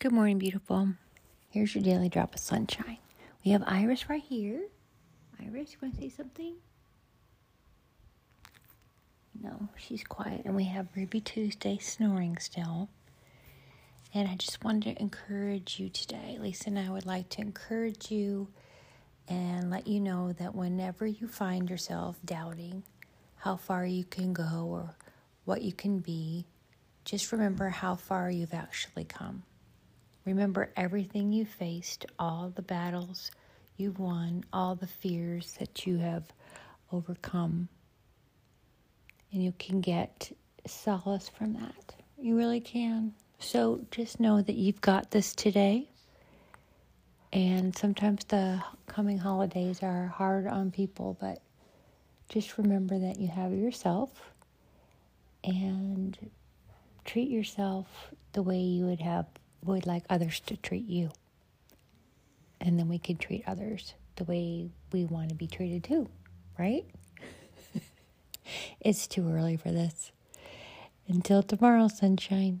Good morning, beautiful. Here's your daily drop of sunshine. We have Iris right here. Iris, you want to say something? No, she's quiet. And we have Ruby Tuesday snoring still. And I just wanted to encourage you today. Lisa and I would like to encourage you and let you know that whenever you find yourself doubting how far you can go or what you can be, just remember how far you've actually come. Remember everything you faced, all the battles you've won, all the fears that you have overcome. And you can get solace from that. You really can. So just know that you've got this today. And sometimes the coming holidays are hard on people, but just remember that you have yourself and treat yourself the way you would have would like others to treat you. And then we can treat others the way we want to be treated too, right? it's too early for this. Until tomorrow, sunshine.